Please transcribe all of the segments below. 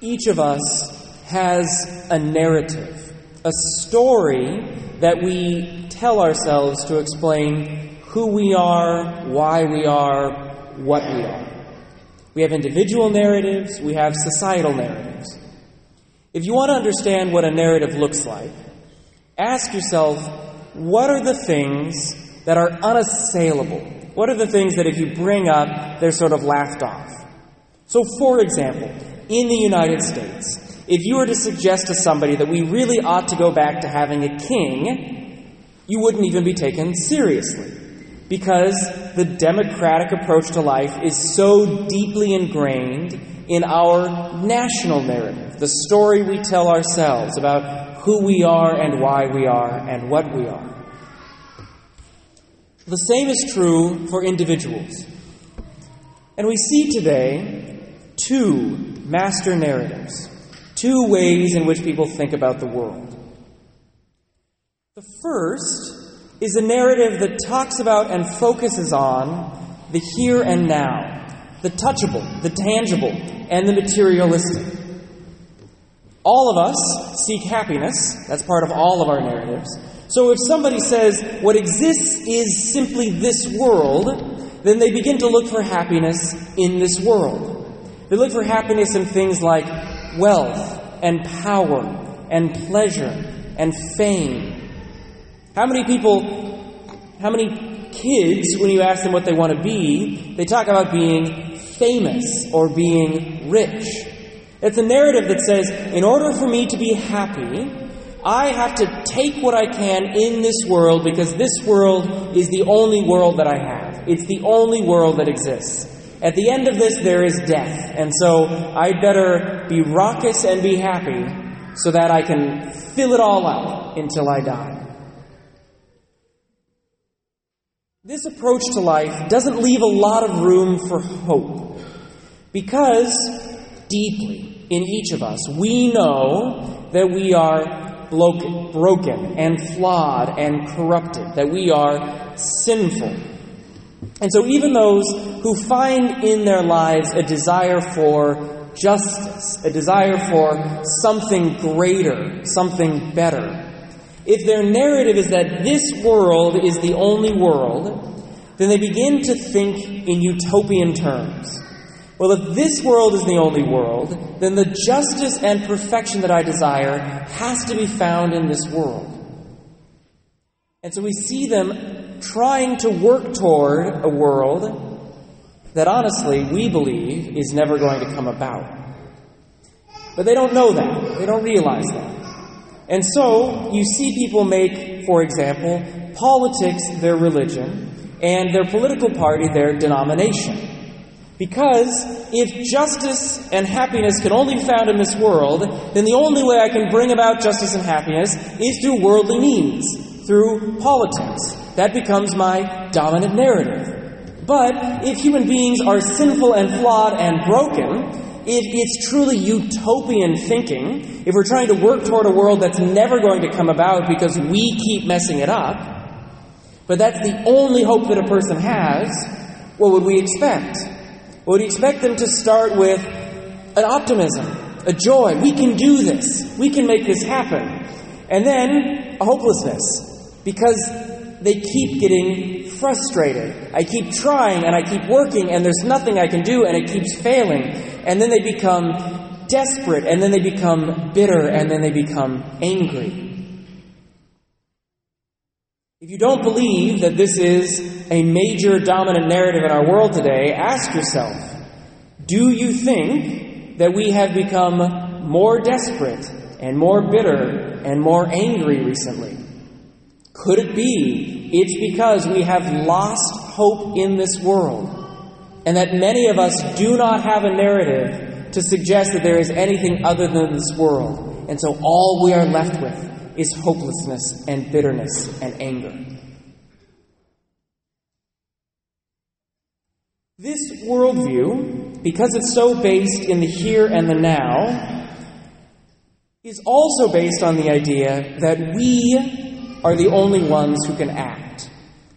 Each of us has a narrative, a story that we tell ourselves to explain who we are, why we are, what we are. We have individual narratives, we have societal narratives. If you want to understand what a narrative looks like, ask yourself what are the things that are unassailable? What are the things that if you bring up, they're sort of laughed off? So, for example, in the United States, if you were to suggest to somebody that we really ought to go back to having a king, you wouldn't even be taken seriously. Because the democratic approach to life is so deeply ingrained in our national narrative, the story we tell ourselves about who we are and why we are and what we are. The same is true for individuals. And we see today two master narratives, two ways in which people think about the world. The first is a narrative that talks about and focuses on the here and now, the touchable, the tangible, and the materialistic. All of us seek happiness, that's part of all of our narratives. So if somebody says what exists is simply this world, then they begin to look for happiness in this world. They look for happiness in things like wealth and power and pleasure and fame. How many people, how many kids, when you ask them what they want to be, they talk about being famous or being rich? It's a narrative that says, in order for me to be happy, I have to take what I can in this world because this world is the only world that I have. It's the only world that exists. At the end of this, there is death. And so I'd better be raucous and be happy so that I can fill it all up until I die. This approach to life doesn't leave a lot of room for hope because deeply in each of us, we know that we are broken and flawed and corrupted, that we are sinful. And so, even those who find in their lives a desire for justice, a desire for something greater, something better, if their narrative is that this world is the only world, then they begin to think in utopian terms. Well, if this world is the only world, then the justice and perfection that I desire has to be found in this world. And so we see them trying to work toward a world that honestly we believe is never going to come about. But they don't know that. They don't realize that. And so you see people make, for example, politics their religion and their political party their denomination. Because if justice and happiness can only be found in this world, then the only way I can bring about justice and happiness is through worldly means, through politics. That becomes my dominant narrative. But if human beings are sinful and flawed and broken, if it's truly utopian thinking, if we're trying to work toward a world that's never going to come about because we keep messing it up, but that's the only hope that a person has, what would we expect? What Would you expect them to start with an optimism, a joy? We can do this. We can make this happen. And then a hopelessness because they keep getting frustrated. I keep trying and I keep working and there's nothing I can do and it keeps failing. And then they become desperate and then they become bitter and then they become angry. If you don't believe that this is a major dominant narrative in our world today, ask yourself do you think that we have become more desperate and more bitter and more angry recently? Could it be it's because we have lost hope in this world and that many of us do not have a narrative to suggest that there is anything other than this world? And so all we are left with is hopelessness and bitterness and anger. This worldview, because it's so based in the here and the now, is also based on the idea that we are the only ones who can act,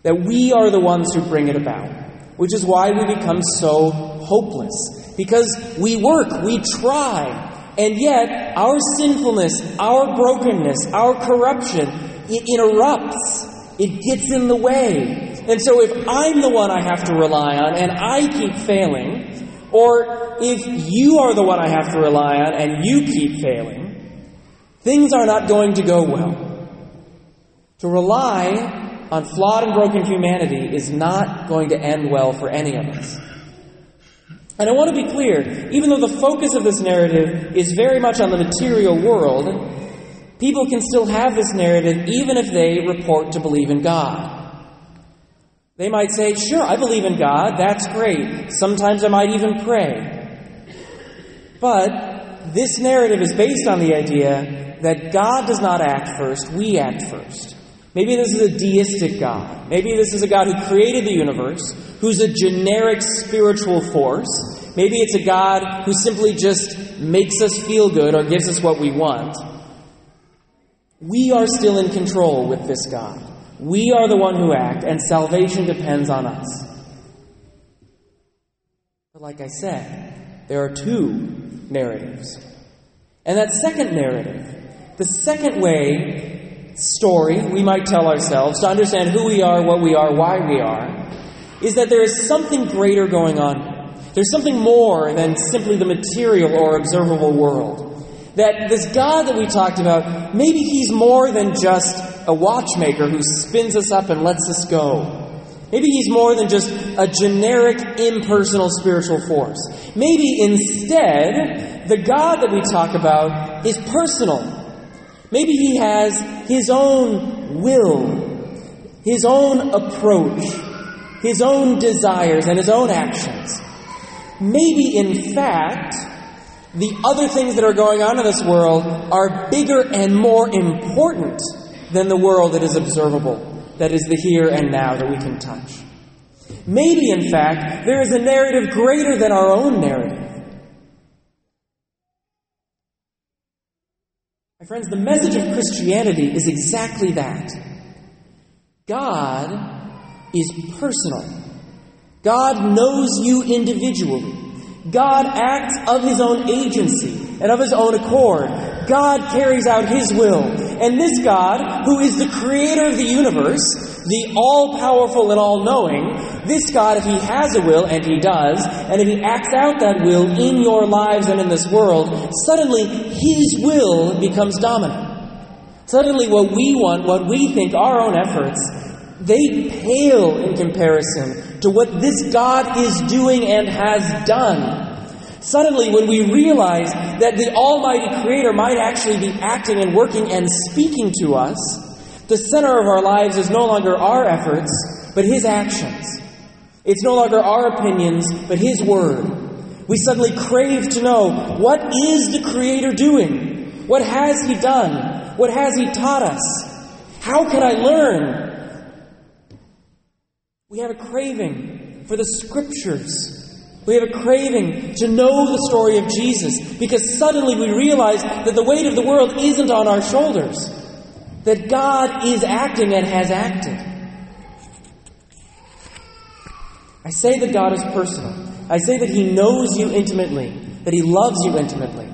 that we are the ones who bring it about, which is why we become so hopeless. Because we work, we try, And yet, our sinfulness, our brokenness, our corruption, it interrupts. It gets in the way. And so if I'm the one I have to rely on and I keep failing, or if you are the one I have to rely on and you keep failing, things are not going to go well. To rely on flawed and broken humanity is not going to end well for any of us. And I want to be clear, even though the focus of this narrative is very much on the material world, people can still have this narrative even if they report to believe in God. They might say, Sure, I believe in God, that's great. Sometimes I might even pray. But this narrative is based on the idea that God does not act first, we act first. Maybe this is a deistic God. Maybe this is a God who created the universe, who's a generic spiritual force. Maybe it's a God who simply just makes us feel good or gives us what we want. We are still in control with this God. We are the one who act, and salvation depends on us. But like I said, there are two narratives. And that second narrative, the second way story we might tell ourselves to understand who we are, what we are, why we are, is that there is something greater going on. There's something more than simply the material or observable world. That this God that we talked about, maybe he's more than just a watchmaker who spins us up and lets us go. Maybe he's more than just a generic, impersonal spiritual force. Maybe instead, the God that we talk about is personal. Maybe he has his own will, his own approach, his own desires, and his own actions. Maybe, in fact, the other things that are going on in this world are bigger and more important than the world that is observable, that is the here and now that we can touch. Maybe, in fact, there is a narrative greater than our own narrative. Friends, the message of Christianity is exactly that. God is personal. God knows you individually. God acts of his own agency and of his own accord. God carries out his will. And this God, who is the creator of the universe, the all powerful and all knowing, this God, if He has a will, and He does, and if He acts out that will in your lives and in this world, suddenly His will becomes dominant. Suddenly, what we want, what we think, our own efforts, they pale in comparison to what this God is doing and has done. Suddenly, when we realize that the Almighty Creator might actually be acting and working and speaking to us, the center of our lives is no longer our efforts, but His actions. It's no longer our opinions, but His Word. We suddenly crave to know what is the Creator doing? What has He done? What has He taught us? How can I learn? We have a craving for the Scriptures. We have a craving to know the story of Jesus because suddenly we realize that the weight of the world isn't on our shoulders that God is acting and has acted. I say that God is personal. I say that He knows you intimately, that He loves you intimately.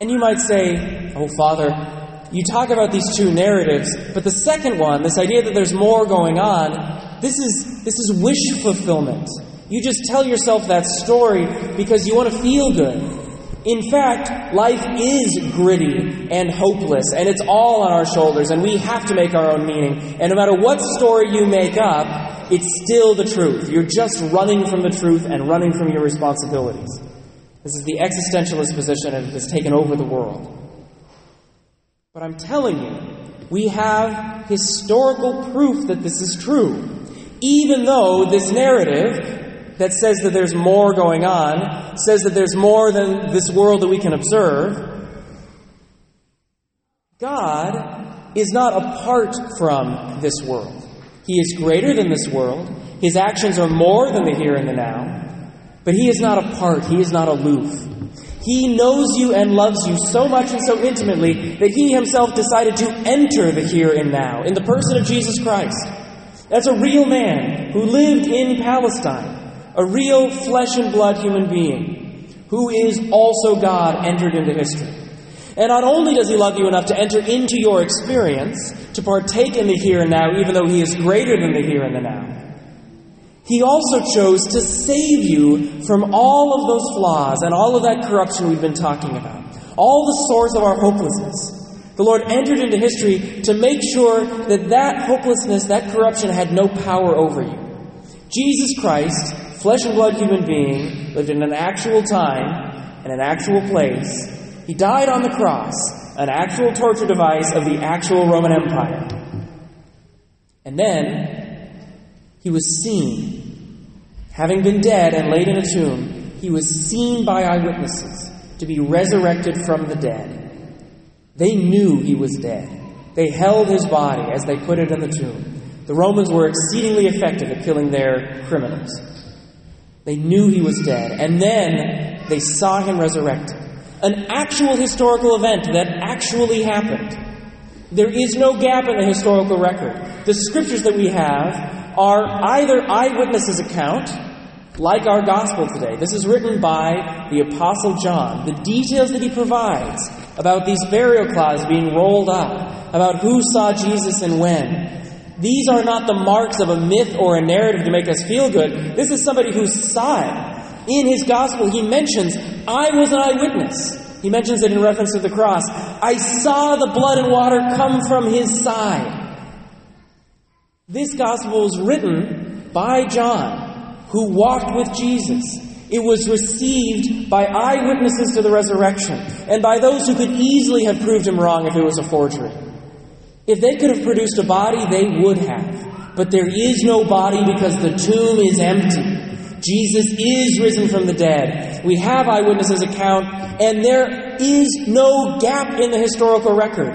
And you might say, Oh, Father, you talk about these two narratives, but the second one, this idea that there's more going on, this is, this is wish fulfillment. You just tell yourself that story because you want to feel good. In fact, life is gritty and hopeless, and it's all on our shoulders, and we have to make our own meaning. And no matter what story you make up, it's still the truth. You're just running from the truth and running from your responsibilities. This is the existentialist position, and it has taken over the world. But I'm telling you, we have historical proof that this is true. Even though this narrative that says that there's more going on, says that there's more than this world that we can observe. God is not apart from this world. He is greater than this world. His actions are more than the here and the now. But He is not apart. He is not aloof. He knows you and loves you so much and so intimately that He Himself decided to enter the here and now in the person of Jesus Christ. That's a real man who lived in Palestine a real flesh and blood human being who is also God, entered into history. And not only does He love you enough to enter into your experience, to partake in the here and now, even though He is greater than the here and the now, He also chose to save you from all of those flaws and all of that corruption we've been talking about, all the source of our hopelessness. The Lord entered into history to make sure that that hopelessness, that corruption had no power over you. Jesus Christ, flesh and blood human being, lived in an actual time and an actual place. He died on the cross, an actual torture device of the actual Roman Empire. And then he was seen. Having been dead and laid in a tomb, he was seen by eyewitnesses to be resurrected from the dead. They knew he was dead. They held his body as they put it in the tomb. The Romans were exceedingly effective at killing their criminals. They knew he was dead, and then they saw him resurrected. An actual historical event that actually happened. There is no gap in the historical record. The scriptures that we have are either eyewitnesses' account, like our gospel today. This is written by the Apostle John. The details that he provides about these burial cloths being rolled up, about who saw Jesus and when, these are not the marks of a myth or a narrative to make us feel good. This is somebody who saw it. In his gospel, he mentions, I was an eyewitness. He mentions it in reference to the cross. I saw the blood and water come from his side. This gospel was written by John, who walked with Jesus. It was received by eyewitnesses to the resurrection and by those who could easily have proved him wrong if it was a forgery. If they could have produced a body, they would have. But there is no body because the tomb is empty. Jesus is risen from the dead. We have eyewitnesses' account, and there is no gap in the historical record.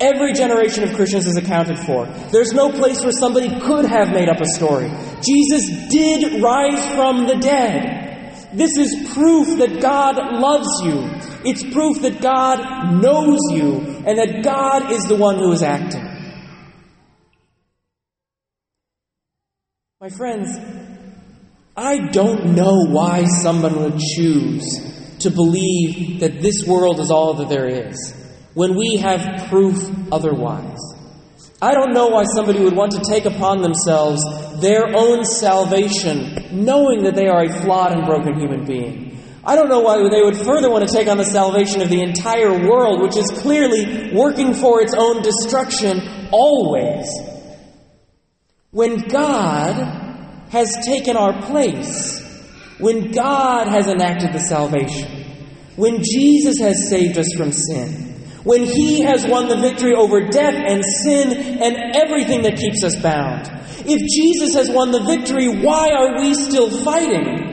Every generation of Christians is accounted for. There's no place where somebody could have made up a story. Jesus did rise from the dead. This is proof that God loves you. It's proof that God knows you and that God is the one who is acting. My friends, I don't know why someone would choose to believe that this world is all that there is when we have proof otherwise. I don't know why somebody would want to take upon themselves their own salvation, knowing that they are a flawed and broken human being. I don't know why they would further want to take on the salvation of the entire world, which is clearly working for its own destruction always. When God has taken our place, when God has enacted the salvation, when Jesus has saved us from sin, when He has won the victory over death and sin and everything that keeps us bound. If Jesus has won the victory, why are we still fighting?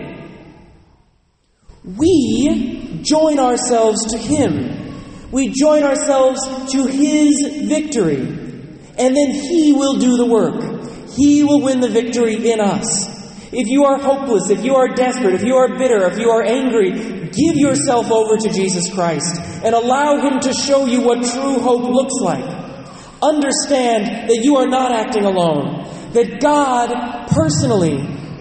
We join ourselves to Him. We join ourselves to His victory. And then He will do the work. He will win the victory in us. If you are hopeless, if you are desperate, if you are bitter, if you are angry, give yourself over to Jesus Christ and allow Him to show you what true hope looks like. Understand that you are not acting alone, that God personally,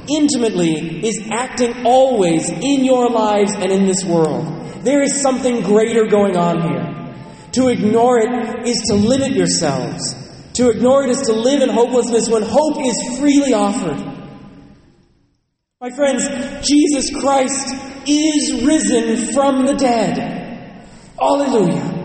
intimately, is acting always in your lives and in this world. There is something greater going on here. To ignore it is to limit yourselves. To ignore it is to live in hopelessness when hope is freely offered. My friends, Jesus Christ is risen from the dead. Alleluia.